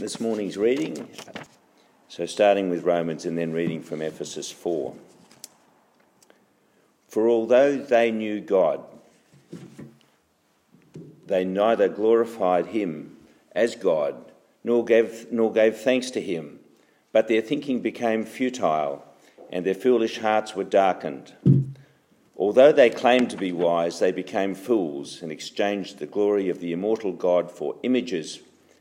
this morning's reading. So, starting with Romans and then reading from Ephesians 4. For although they knew God, they neither glorified him as God nor gave, nor gave thanks to him, but their thinking became futile and their foolish hearts were darkened. Although they claimed to be wise, they became fools and exchanged the glory of the immortal God for images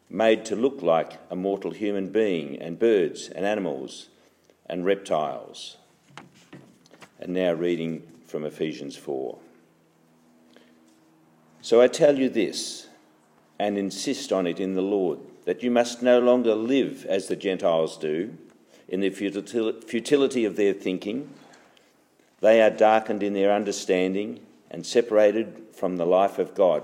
made to look like a mortal human being, and birds and animals and reptiles. And now reading from Ephesians 4. So I tell you this, and insist on it in the Lord, that you must no longer live as the Gentiles do, in the futility of their thinking. They are darkened in their understanding and separated from the life of God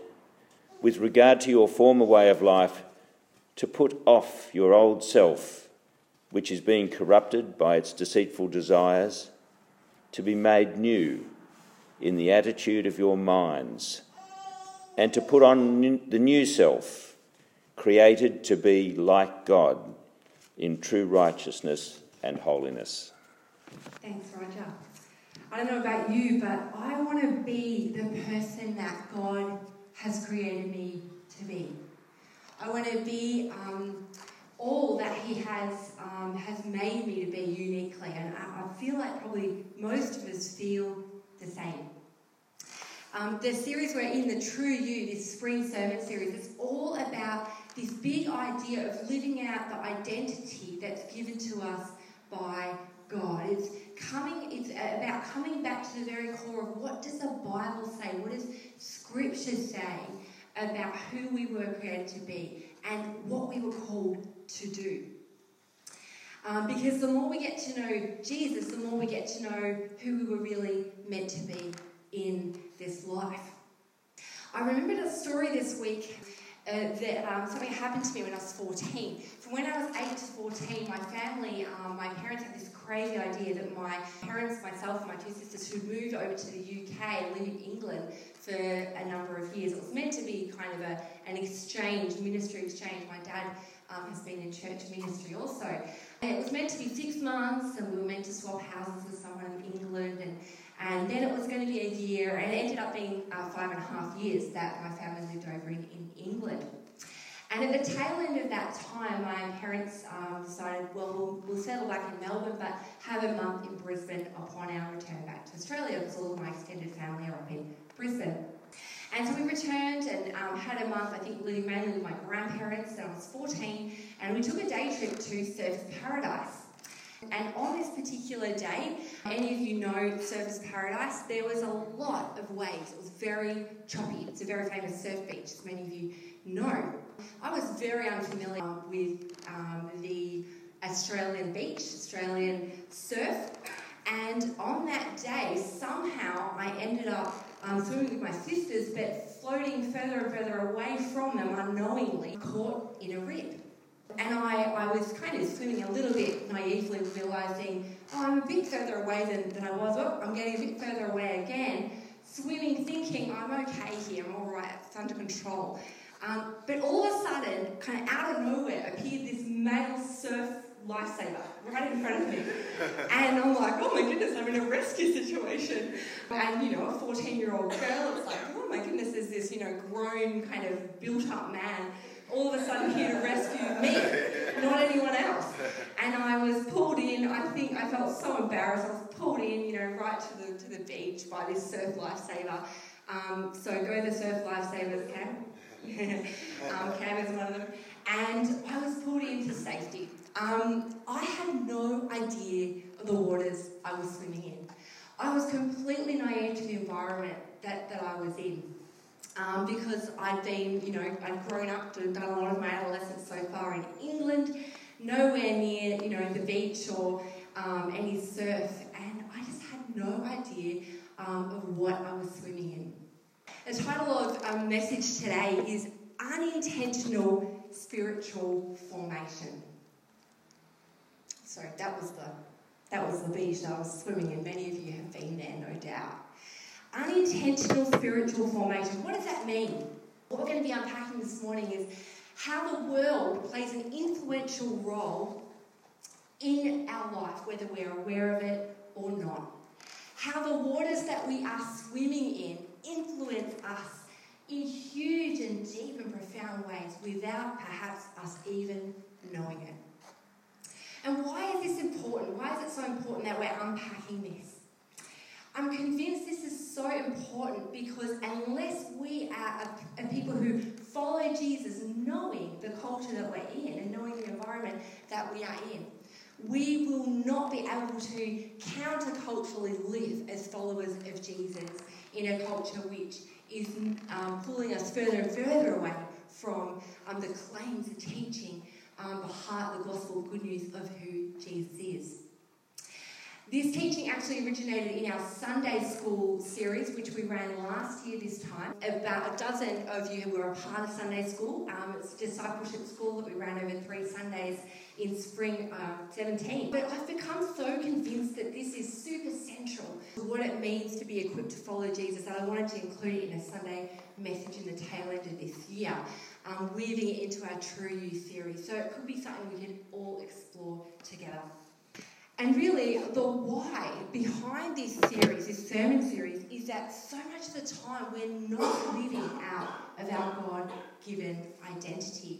with regard to your former way of life, to put off your old self, which is being corrupted by its deceitful desires, to be made new in the attitude of your minds, and to put on the new self, created to be like God in true righteousness and holiness. Thanks, Roger. I don't know about you, but I want to be the person that God has created me to be. I want to be um, all that He has um, has made me to be uniquely, and I, I, feel like probably most of us feel the same. Um, the series we're in, the True You, this spring sermon series, it's all about this big idea of living out the identity that's given to us by God. It's coming, it's about coming back to the very core of what does the Bible say? What does Scripture say about who we were created to be and what we were called to do? Um, because the more we get to know Jesus, the more we get to know who we were really meant to be in this life. I remembered a story this week uh, that um, something happened to me when I was 14. From when I was 8 to 14, my family, um, my parents had this crazy idea that my parents, myself, and my two sisters, who moved over to the UK and lived in England for a number of years. It was meant to be kind of a, an exchange, ministry exchange. My dad um, has been in church ministry also. And it was meant to be six months, and we were meant to swap houses with someone in England, and and then it was going to be a year, and it ended up being uh, five and a half years that my family lived over in, in England. And at the tail end of that time, my parents um, decided, well, well, we'll settle back in Melbourne, but have a month in Brisbane upon our return back to Australia, because all of my extended family are up in Brisbane. And so we returned and um, had a month, I think, living mainly with my grandparents, and I was 14, and we took a day trip to Surfers Paradise. And on this particular day, any of you know Surfers Paradise, there was a lot of waves. It was very choppy. It's a very famous surf beach, as many of you know. I was very unfamiliar with um, the Australian beach, Australian surf. And on that day, somehow I ended up um, swimming with my sisters, but floating further and further away from them unknowingly, caught in a rip. And I, I was kind of swimming a little bit naively, realizing, oh, I'm a bit further away than, than I was. Oh, I'm getting a bit further away again. Swimming, thinking, I'm okay here, I'm all right, it's under control. Um, but all of a sudden, kind of out of nowhere, appeared this male surf lifesaver right in front of me. and I'm like, oh my goodness, I'm in a rescue situation. And, you know, a 14 year old girl, it's like, oh my goodness, there's this, you know, grown, kind of built up man all of a sudden here to rescue me, not anyone else. And I was pulled in, I think I felt so embarrassed, I was pulled in, you know, right to the, to the beach by this surf lifesaver. Um, so go the surf lifesavers, Cam. um, Cam is one of them. And I was pulled into safety. Um, I had no idea of the waters I was swimming in. I was completely naive to the environment that, that I was in um, because I'd been, you know, I'd grown up and done a lot of my adolescence so far in England, nowhere near, you know, the beach or um, any surf, and I just had no idea um, of what I was swimming in. The title of our message today is Unintentional Spiritual Formation. Sorry, that was the that was the beach that I was swimming in. Many of you have been there, no doubt. Unintentional spiritual formation. What does that mean? What we're going to be unpacking this morning is how the world plays an influential role in our life, whether we're aware of it or not. How the waters that we are swimming in influence us in huge and deep and profound ways without perhaps us even knowing it. And why is this important? Why is it so important that we're unpacking this? I'm convinced this is so important because unless we are a, a, people who follow Jesus, knowing the culture that we're in and knowing the environment that we are in, we will not be able to counterculturally live as followers of Jesus in a culture which is um, pulling us further and further away from um, the claims, the teaching, um, the heart, the gospel good news of who Jesus is. This teaching actually originated in our Sunday school series, which we ran last year this time. About a dozen of you were a part of Sunday school. Um, it's discipleship school that we ran over three Sundays in spring uh, 17. But I've become so convinced that this is super central to what it means to be equipped to follow Jesus that I wanted to include it in a Sunday message in the tail end of this year, um, weaving it into our True You series. So it could be something we can all explore together. And really, the why behind this series, this sermon series, is that so much of the time we're not living out of our God given identity.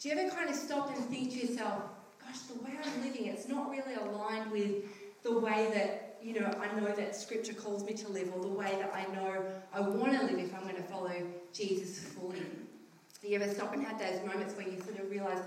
Do you ever kind of stop and think to yourself, gosh, the way I'm living, it's not really aligned with the way that, you know, I know that Scripture calls me to live, or the way that I know I want to live if I'm going to follow Jesus fully? Do you ever stop and have those moments where you sort of realize,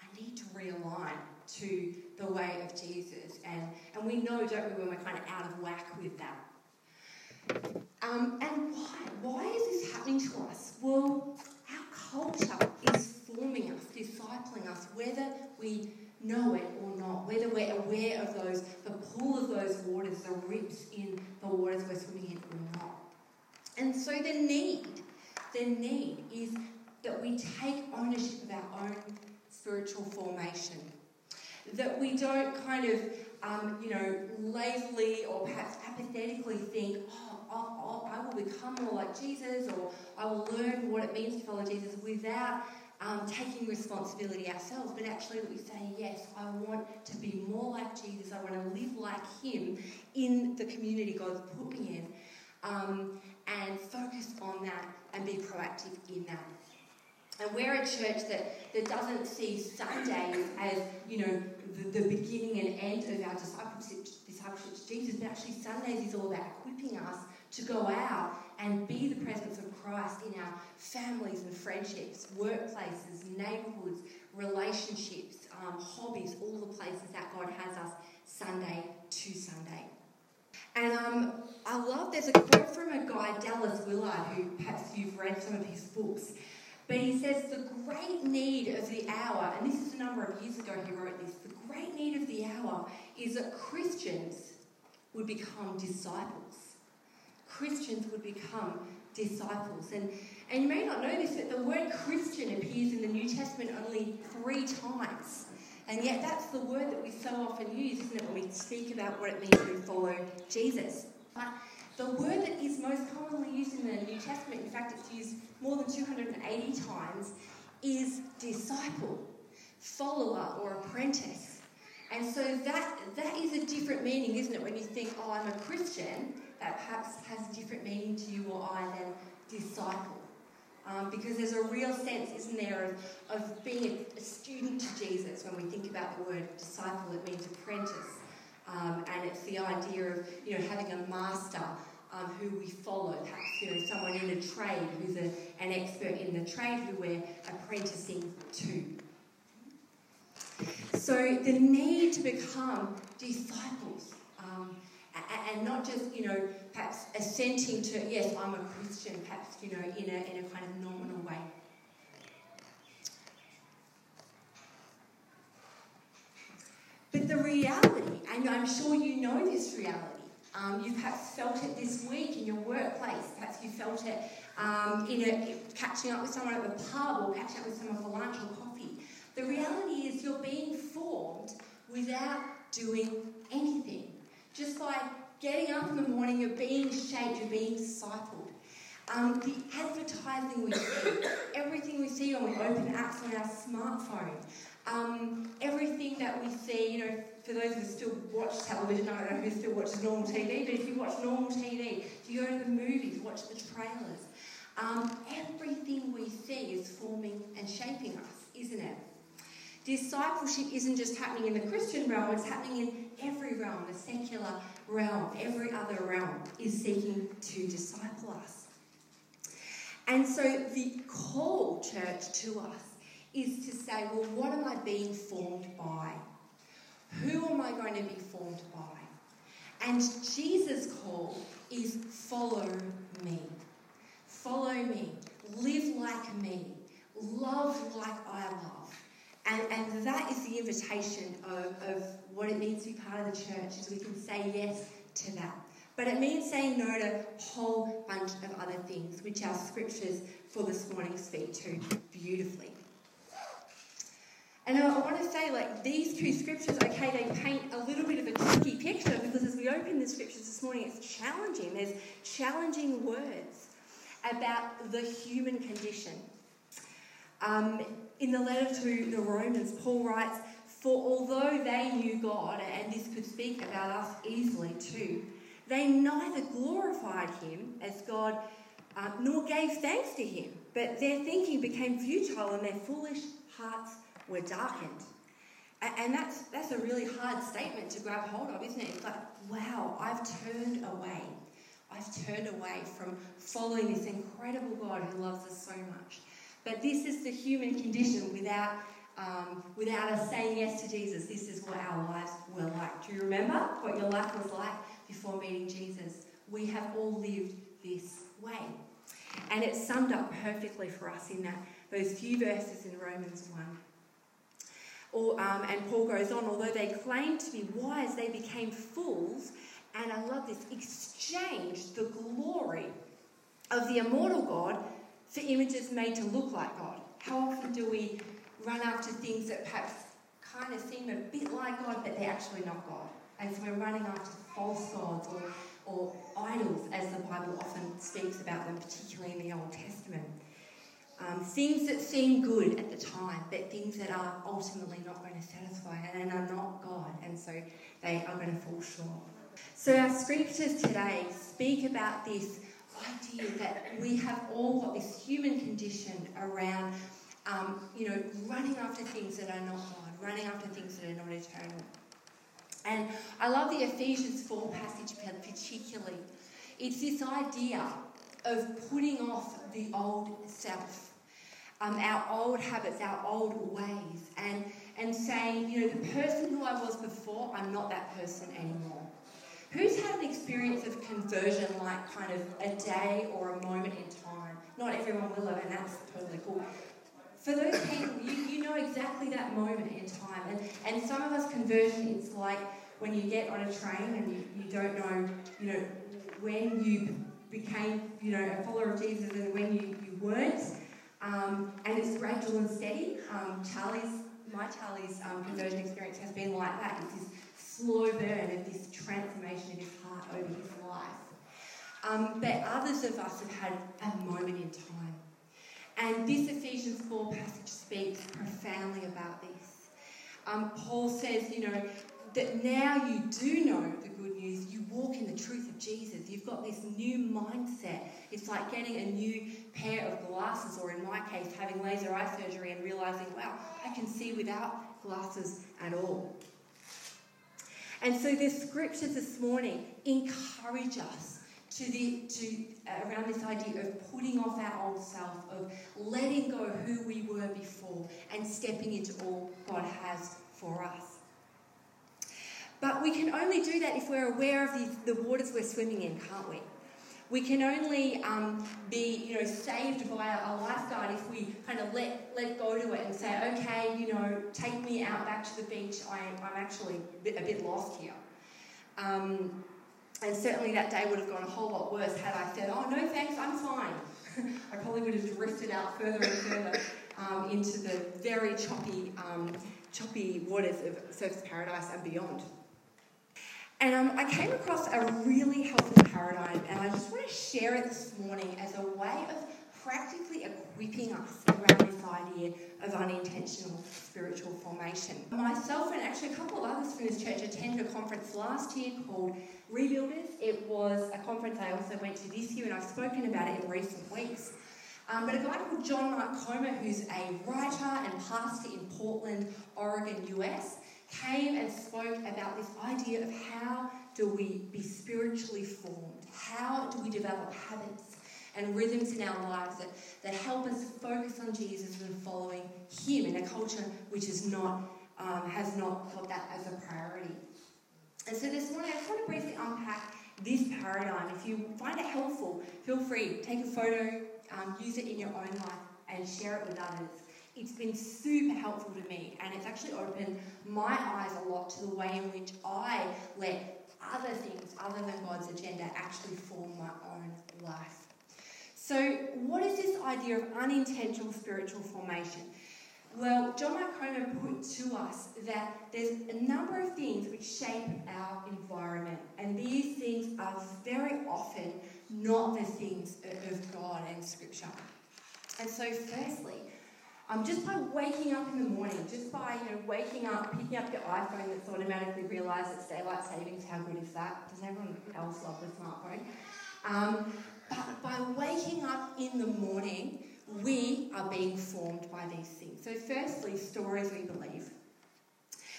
I need to realign to the way of Jesus. And, and we know, don't we, when we're kind of out of whack with that. Um, and why? Why is this happening to us? Well, our culture is forming us, discipling us, whether we know it or not, whether we're aware of those, the pull of those waters, the rips in the waters we're swimming in or not. And so the need, the need is that we take ownership of our own spiritual formation that we don't kind of, um, you know, lazily or perhaps apathetically think, oh, I'll, I'll, I will become more like Jesus or I will learn what it means to follow Jesus without um, taking responsibility ourselves, but actually we say, yes, I want to be more like Jesus. I want to live like Him in the community God's put me in, um, and focus on that and be proactive in that. And we're a church that, that doesn't see Sundays as, you know, the, the beginning and end of our discipleship, discipleship to Jesus, but actually Sundays is all about equipping us to go out and be the presence of Christ in our families and friendships, workplaces, neighbourhoods, relationships, um, hobbies, all the places that God has us Sunday to Sunday. And um, I love, there's a quote from a guy, Dallas Willard, who perhaps you've read some of his books. But he says the great need of the hour, and this is a number of years ago he wrote this, the great need of the hour is that Christians would become disciples. Christians would become disciples. And, and you may not know this, but the word Christian appears in the New Testament only three times. And yet that's the word that we so often use, isn't it, when we speak about what it means to follow Jesus. But the word that is most commonly used in the New Testament, in fact, it's used more than 280 times, is disciple, follower, or apprentice. And so that, that is a different meaning, isn't it? When you think, oh, I'm a Christian, that perhaps has a different meaning to you or I than disciple. Um, because there's a real sense, isn't there, of, of being a, student to Jesus. When we think about the word disciple, it means apprentice. Um, and it's the idea of you know having a master um, who we follow, perhaps you know someone in a trade who's a, an expert in the trade who we're apprenticing to. So the need to become disciples, um, and not just you know perhaps assenting to yes I'm a Christian, perhaps you know in a in a kind of nominal way. But the reality, and I'm sure you know this reality, um, you've perhaps felt it this week in your workplace, perhaps you felt it um, in a, catching up with someone at the pub or catching up with someone for lunch or coffee. The reality is you're being formed without doing anything. Just by getting up in the morning, you're being shaped, you're being discipled. Um, the advertising we see, everything we see when we open apps on our smartphone, um, everything that we see, you know, for those who still watch television, I don't know who still watches normal TV, but if you watch normal TV, if you go to the movies, watch the trailers, um, everything we see is forming and shaping us, isn't it? Discipleship isn't just happening in the Christian realm, it's happening in every realm, the secular realm, every other realm is seeking to disciple us. And so the call, church, to us is to say, well, what am I being formed by? Who am I going to be formed by? And Jesus' call is follow me. Follow me. Live like me. Love like I love. And, and that is the invitation of, of what it means to be part of the church, is we can say yes to that. But it means saying no to a whole bunch of other things, which our scriptures for this morning speak to beautifully. And I want to say, like, these two scriptures, okay, they paint a little bit of a tricky picture because as we open the scriptures this morning, it's challenging. There's challenging words about the human condition. Um, in the letter to the Romans, Paul writes, For although they knew God, and this could speak about us easily too, they neither glorified him as God uh, nor gave thanks to him, but their thinking became futile and their foolish hearts were darkened. And that's, that's a really hard statement to grab hold of, isn't it? It's like, wow, I've turned away. I've turned away from following this incredible God who loves us so much. But this is the human condition without, um, without us saying yes to Jesus. This is what our lives were like. Do you remember what your life was like before meeting Jesus? We have all lived this way. And it's summed up perfectly for us in that those few verses in Romans 1. Or, um, and Paul goes on, although they claimed to be wise, they became fools, and I love this, exchanged the glory of the immortal God for images made to look like God. How often do we run after things that perhaps kind of seem a bit like God, but they're actually not God? And so we're running after false gods or, or idols, as the Bible often speaks about them, particularly in the Old Testament. Um, things that seem good at the time, but things that are ultimately not going to satisfy and are not God, and so they are going to fall short. So, our scriptures today speak about this idea that we have all got this human condition around, um, you know, running after things that are not God, running after things that are not eternal. And I love the Ephesians 4 passage particularly. It's this idea of putting off the old self, um, our old habits, our old ways, and, and saying, you know, the person who I was before, I'm not that person anymore. Who's had an experience of conversion like kind of a day or a moment in time? Not everyone will have, and that's totally cool. For those people, you, you know exactly that moment in time. And, and some of us, conversion, it's like when you get on a train and you, you don't know, you know, when you became, you know, a follower of Jesus and when you, you weren't. Um, and it's gradual and steady. Um, Charlie's, my Charlie's um, conversion experience has been like that. It's this slow burn of this transformation in his heart over his life. Um, but others of us have had a moment in time. And this Ephesians 4 passage speaks profoundly about this. Um, Paul says, you know, that now you do know the good news. You walk in the truth of Jesus. You've got this new mindset. It's like getting a new pair of glasses, or in my case, having laser eye surgery and realizing, wow, I can see without glasses at all. And so the scriptures this morning encourage us to the to uh, around this idea of putting off our old self, of letting go who we were before, and stepping into all God has for us. But we can only do that if we're aware of the, the waters we're swimming in, can't we? We can only um, be, you know, saved by a lifeguard if we kind of let let go to it and say, okay, you know, take me out back to the beach. I, I'm actually a bit, a bit lost here. Um, and certainly that day would have gone a whole lot worse had I said, oh, no thanks, I'm fine. I probably would have drifted out further and further um, into the very choppy, um, choppy waters of Surfers Paradise and beyond. And um, I came across a really helpful paradigm, and I just want to share it this morning as a way of practically equipping us around this idea of unintentional spiritual formation. Myself and actually a couple of others from this church attended a conference last year called Rebuilders. It was a conference I also went to this year, and I've spoken about it in recent weeks. Um, but a guy called John Mark Comer, who's a writer and pastor in Portland, Oregon, US, came and spoke about this idea of how do we be spiritually formed? How do we develop habits and rhythms in our lives that, that help us focus on Jesus and following Him in a culture which is not, um, has not got that as a priority? And so this morning, I just want to briefly unpack this paradigm. If you find it helpful, feel free, take a photo, um, use it in your own life, and share it with others. It's been super helpful to me, and it's actually opened my eyes a lot to the way in which I let other things other than God's agenda actually form my own life. So, what is this idea of unintentional spiritual formation? Well, John Mark put to us that there's a number of things which shape our environment, and these things are very often not the things of God and Scripture. And so, firstly, um, just by waking up in the morning, just by you know waking up, picking up your iPhone that's automatically realised it's daylight savings, how good is that? Does everyone else love the smartphone? Um, but by waking up in the morning, we are being formed by these things. So, firstly, stories we believe.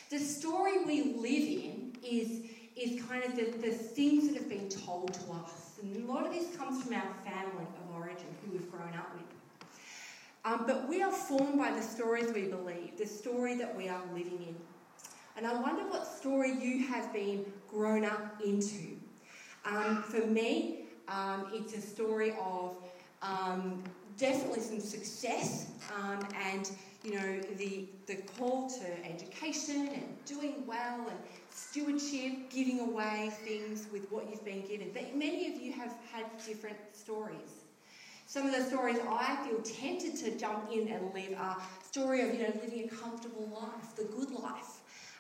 The story we live in is, is kind of the, the things that have been told to us. And a lot of this comes from our family of origin who we've grown up with. Um, but we are formed by the stories we believe, the story that we are living in. And I wonder what story you have been grown up into. Um, for me, um, it's a story of um, definitely some success um, and you know the the call to education and doing well and stewardship, giving away things with what you've been given. But many of you have had different stories. Some of the stories I feel tempted to jump in and live are story of you know living a comfortable life, the good life,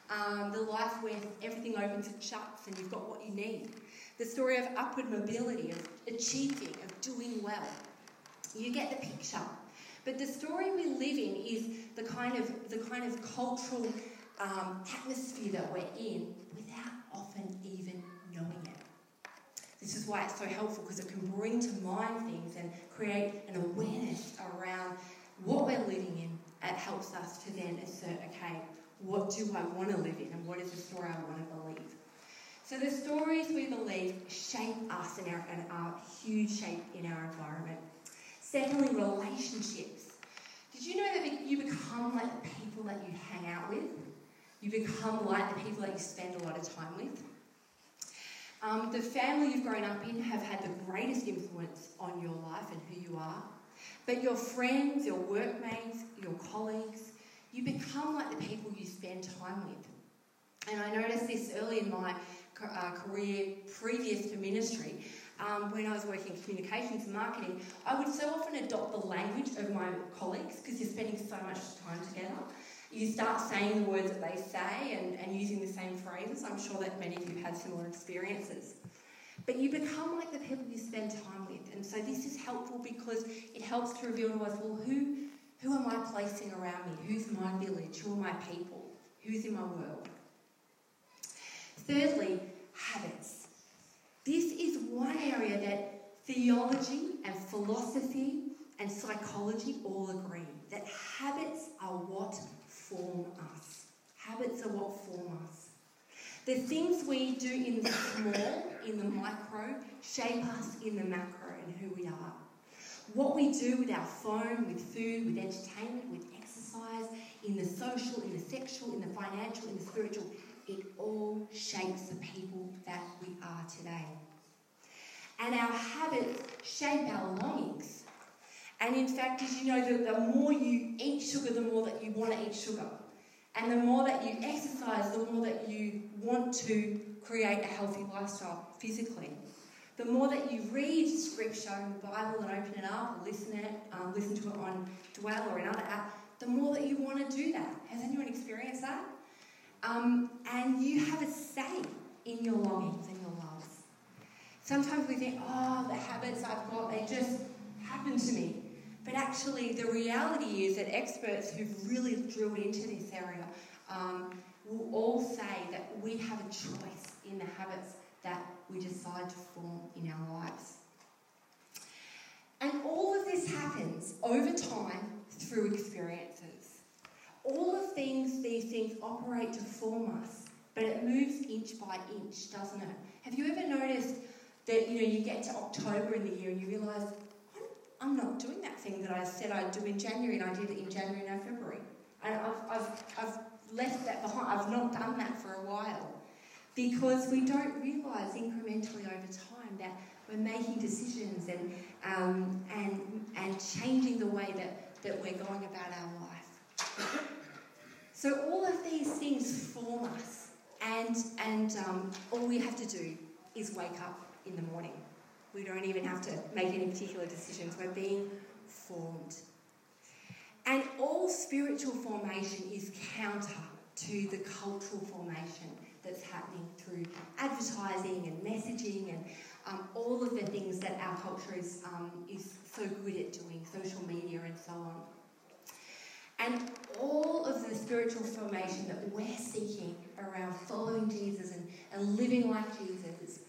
um, the life where everything opens and shuts and you've got what you need. The story of upward mobility, of achieving, of doing well. You get the picture. But the story we live in is the kind of the kind of cultural um, atmosphere that we're in without often. This is why it's so helpful because it can bring to mind things and create an awareness around what we're living in. It helps us to then assert, okay, what do I want to live in and what is the story I want to believe? So the stories we believe shape us and are, and huge shape in our environment. Secondly, relationships. Did you know that you become like the people that you hang out with? You become like the people that you spend a lot of time with. Um, the family you've grown up in have had the greatest influence on your life and who you are. But your friends, your workmates, your colleagues, you become like the people you spend time with. And I noticed this early in my uh, career previous to ministry um, when I was working in communications and marketing, I would so often adopt the language of my colleagues because you're spending so much time together. You start saying the words that they say and, and using the same phrases. I'm sure that many of you had similar experiences. But you become like the people you spend time with. And so this is helpful because it helps to reveal to us well, who, who am I placing around me? Who's my village? Who are my people? Who's in my world? Thirdly, habits. This is one area that theology and philosophy and psychology all agree that habits are what form us. Habits are what form us. The things we do in the small, in the micro, shape us in the macro and who we are. What we do with our phone, with food, with entertainment, with exercise, in the social, in the sexual, in the financial, in the spiritual, it all shapes the people that we are today. And our habits shape our longings. And in fact, did you know that the more you eat sugar, the more that you want to eat sugar? And the more that you exercise, the more that you want to create a healthy lifestyle physically. The more that you read scripture in the Bible and open it up listen it, um, listen to it on Dwell or another app, the more that you want to do that. Has anyone experienced that? Um, and you have a say in your longings and your loves. Sometimes we think, oh, the habits I've got, they just happen to me. But actually, the reality is that experts who've really drilled into this area um, will all say that we have a choice in the habits that we decide to form in our lives. And all of this happens over time through experiences. All of things, these things operate to form us, but it moves inch by inch, doesn't it? Have you ever noticed that you know you get to October in the year and you realise I'm not doing that thing that I said I'd do in January, and I did it in January and February. And I've, I've, I've left that behind. I've not done that for a while. Because we don't realise incrementally over time that we're making decisions and, um, and, and changing the way that, that we're going about our life. so all of these things form us, and, and um, all we have to do is wake up in the morning. We don't even have to make any particular decisions. We're being formed. And all spiritual formation is counter to the cultural formation that's happening through advertising and messaging and um, all of the things that our culture is, um, is so good at doing, social media and so on. And all of the spiritual formation that we're seeking around following Jesus and, and living like Jesus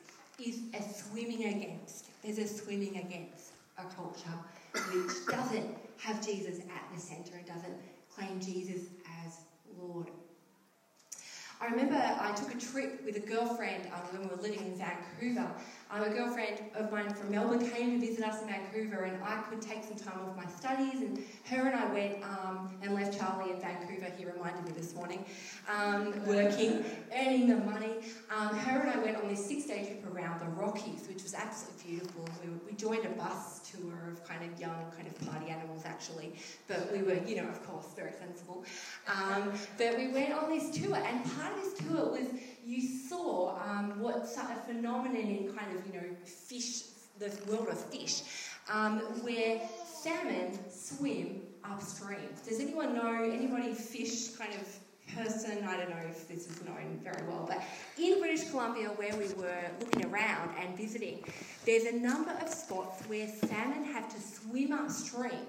is a swimming against. There's a swimming against a culture which doesn't have Jesus at the centre and doesn't claim Jesus as Lord. I remember I took a trip with a girlfriend um, when we were living in Vancouver. Um, a girlfriend of mine from Melbourne came to visit us in Vancouver, and I could take some time off my studies. And her and I went um, and left Charlie in Vancouver. He reminded me this morning, um, working, earning the money. Um, her and I went on this six-day trip around the Rockies, which was absolutely beautiful. We, we joined a bus tour of kind of young, kind of party animals, actually. But we were, you know, of course, very sensible. Um, but we went on this tour, and part of this tour was you saw um, what's a phenomenon in kind of, you know, fish, the world of fish, um, where salmon swim upstream. Does anyone know, anybody fish kind of person, I don't know if this is known very well, but in British Columbia, where we were looking around and visiting, there's a number of spots where salmon have to swim upstream.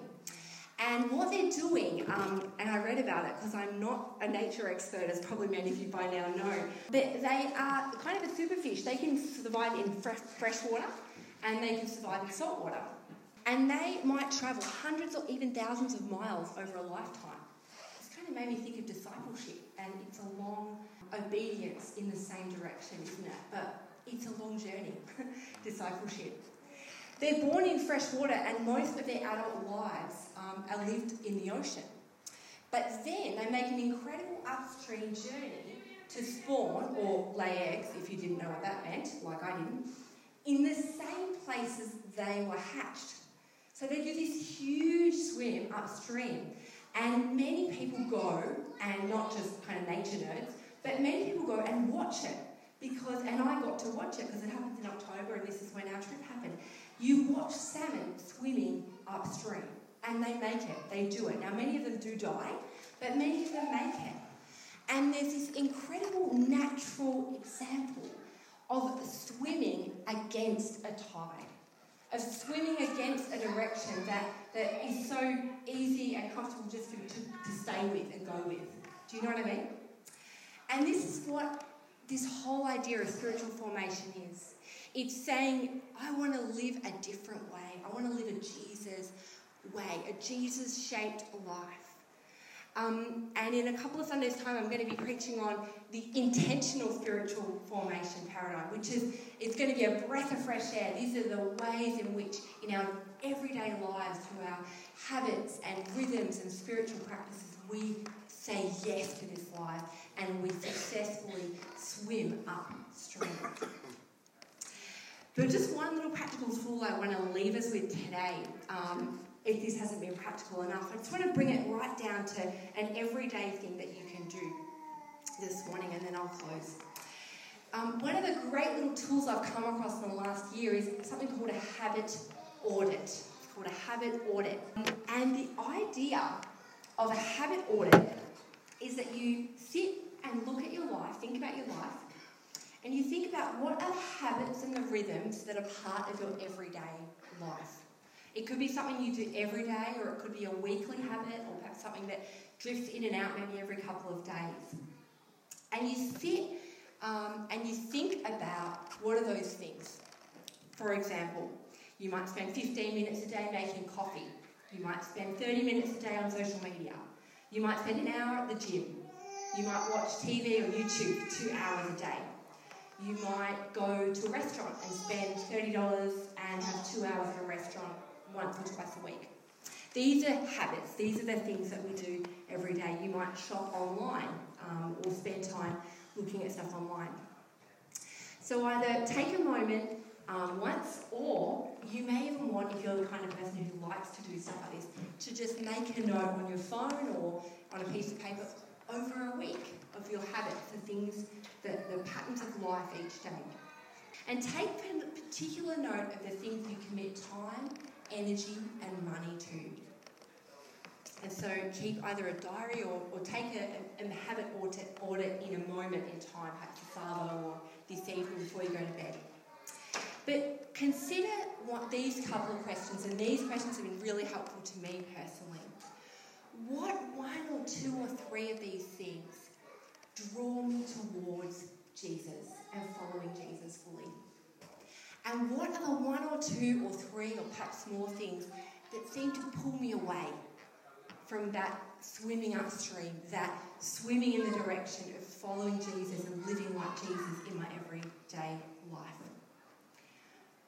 And what they're doing, um, and I read about it because I'm not a nature expert, as probably many of you by now know, but they are kind of a superfish. They can survive in fresh, fresh water and they can survive in salt water. And they might travel hundreds or even thousands of miles over a lifetime It's kind of made me think of discipleship, and it's a long obedience in the same direction, isn't it? But it's a long journey, discipleship. They're born in fresh water, and most of their adult lives um, are lived in the ocean. But then they make an incredible upstream journey to spawn or lay eggs, if you didn't know what that meant, like I didn't, in the same places they were hatched. So they do this huge swim upstream and many people go, and not just kind of nature nerds, but many people go and watch it because, and I got to watch it because it happens in October and this is when our trip happened. You watch salmon swimming upstream and they make it, they do it. Now, many of them do die, but many of them make it. And there's this incredible natural example of swimming against a tide of swimming against a direction that, that is so easy and comfortable just to, to, to stay with and go with. Do you know what I mean? And this is what this whole idea of spiritual formation is. It's saying, I want to live a different way. I want to live a Jesus way, a Jesus shaped life. Um, and in a couple of Sundays' time, I'm going to be preaching on the intentional spiritual formation paradigm, which is it's going to be a breath of fresh air. These are the ways in which, in our everyday lives, through our habits and rhythms and spiritual practices, we say yes to this life and we successfully swim upstream. But just one little practical tool I want to leave us with today, um, if this hasn't been practical enough, I just want to bring it right down to an everyday thing that you can do this morning, and then I'll close. Um, one of the great little tools I've come across in the last year is something called a habit audit. It's called a habit audit. And the idea of a habit audit is that you sit and look at your life, think about your life, and you think about what are the habits and the rhythms that are part of your everyday life. It could be something you do every day, or it could be a weekly habit, or perhaps something that drifts in and out maybe every couple of days. And you sit um, and you think about what are those things. For example, you might spend 15 minutes a day making coffee. You might spend 30 minutes a day on social media. You might spend an hour at the gym. You might watch TV or YouTube two hours a day. You might go to a restaurant and spend $30 and have two hours at a restaurant once or twice a week. These are habits, these are the things that we do every day. You might shop online um, or spend time looking at stuff online. So either take a moment um, once, or you may even want, if you're the kind of person who likes to do stuff like this, to just make a note on your phone or on a piece of paper over a week of your habits, the things, the, the patterns of life each day. And take particular note of the things you commit time, energy, and money to. And so keep either a diary or, or take a, a, a habit audit, audit in a moment in time, perhaps this Savo or this evening before you go to bed. But consider what these couple of questions, and these questions have been really helpful to me personally. What one or two or three of these things draw me towards Jesus and following Jesus fully? And what are the one or two or three or perhaps more things that seem to pull me away from that swimming upstream, that swimming in the direction of following Jesus and living like Jesus in my everyday life?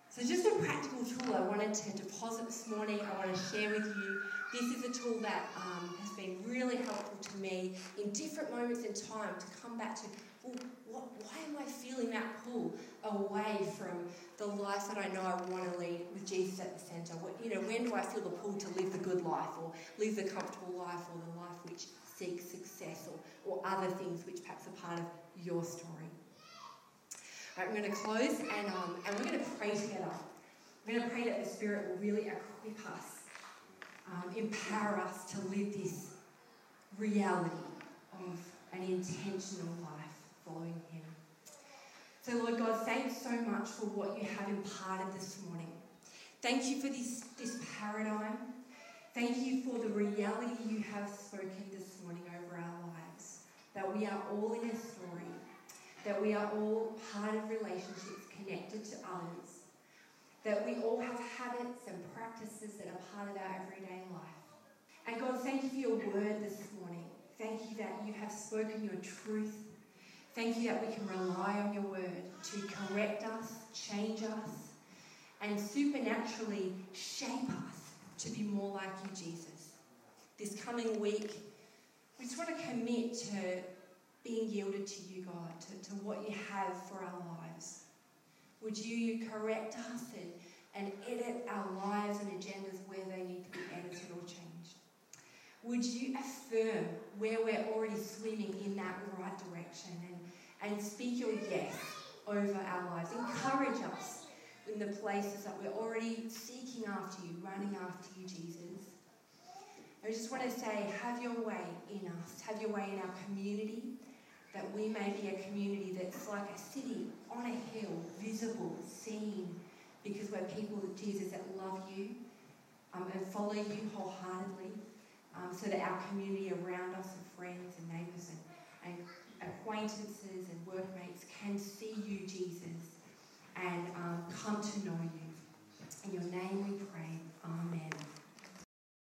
So, just a practical tool I wanted to deposit this morning, I want to share with you. This is a tool that um, has been really helpful to me in different moments in time to come back to why am I feeling that pull away from the life that I know I want to lead with Jesus at the centre? You know, when do I feel the pull to live the good life or live the comfortable life or the life which seeks success or, or other things which perhaps are part of your story? I'm going to close and, um, and we're going to pray together. We're going to pray that the Spirit will really equip us, um, empower us to live this reality of an intentional life following Him. So, Lord God, thanks so much for what you have imparted this morning. Thank you for this, this paradigm. Thank you for the reality you have spoken this morning over our lives. That we are all in a story that we are all part of relationships connected to others, that we all have habits and practices that are part of our everyday life. And God, thank you for your word this morning. Thank you that you have spoken your truth. Thank you that we can rely on your word to correct us, change us, and supernaturally shape us to be more like you, Jesus. This coming week, we just want to commit to being yielded to you, God, to, to what you have for our lives. Would you correct us and, and edit our lives and agendas where they need to be edited or changed? Would you affirm where we're already swimming in that right direction and, and speak your yes over our lives? Encourage us in the places that we're already seeking after you, running after you, Jesus. I just want to say, have your way in us, have your way in our community, that we may be a community that's like a city on a hill, visible, seen, because we're people, Jesus, that love you um, and follow you wholeheartedly, um, so that our community around us and friends and neighbours and, and acquaintances and workmates can see you, Jesus, and um, come to know you. In your name we pray.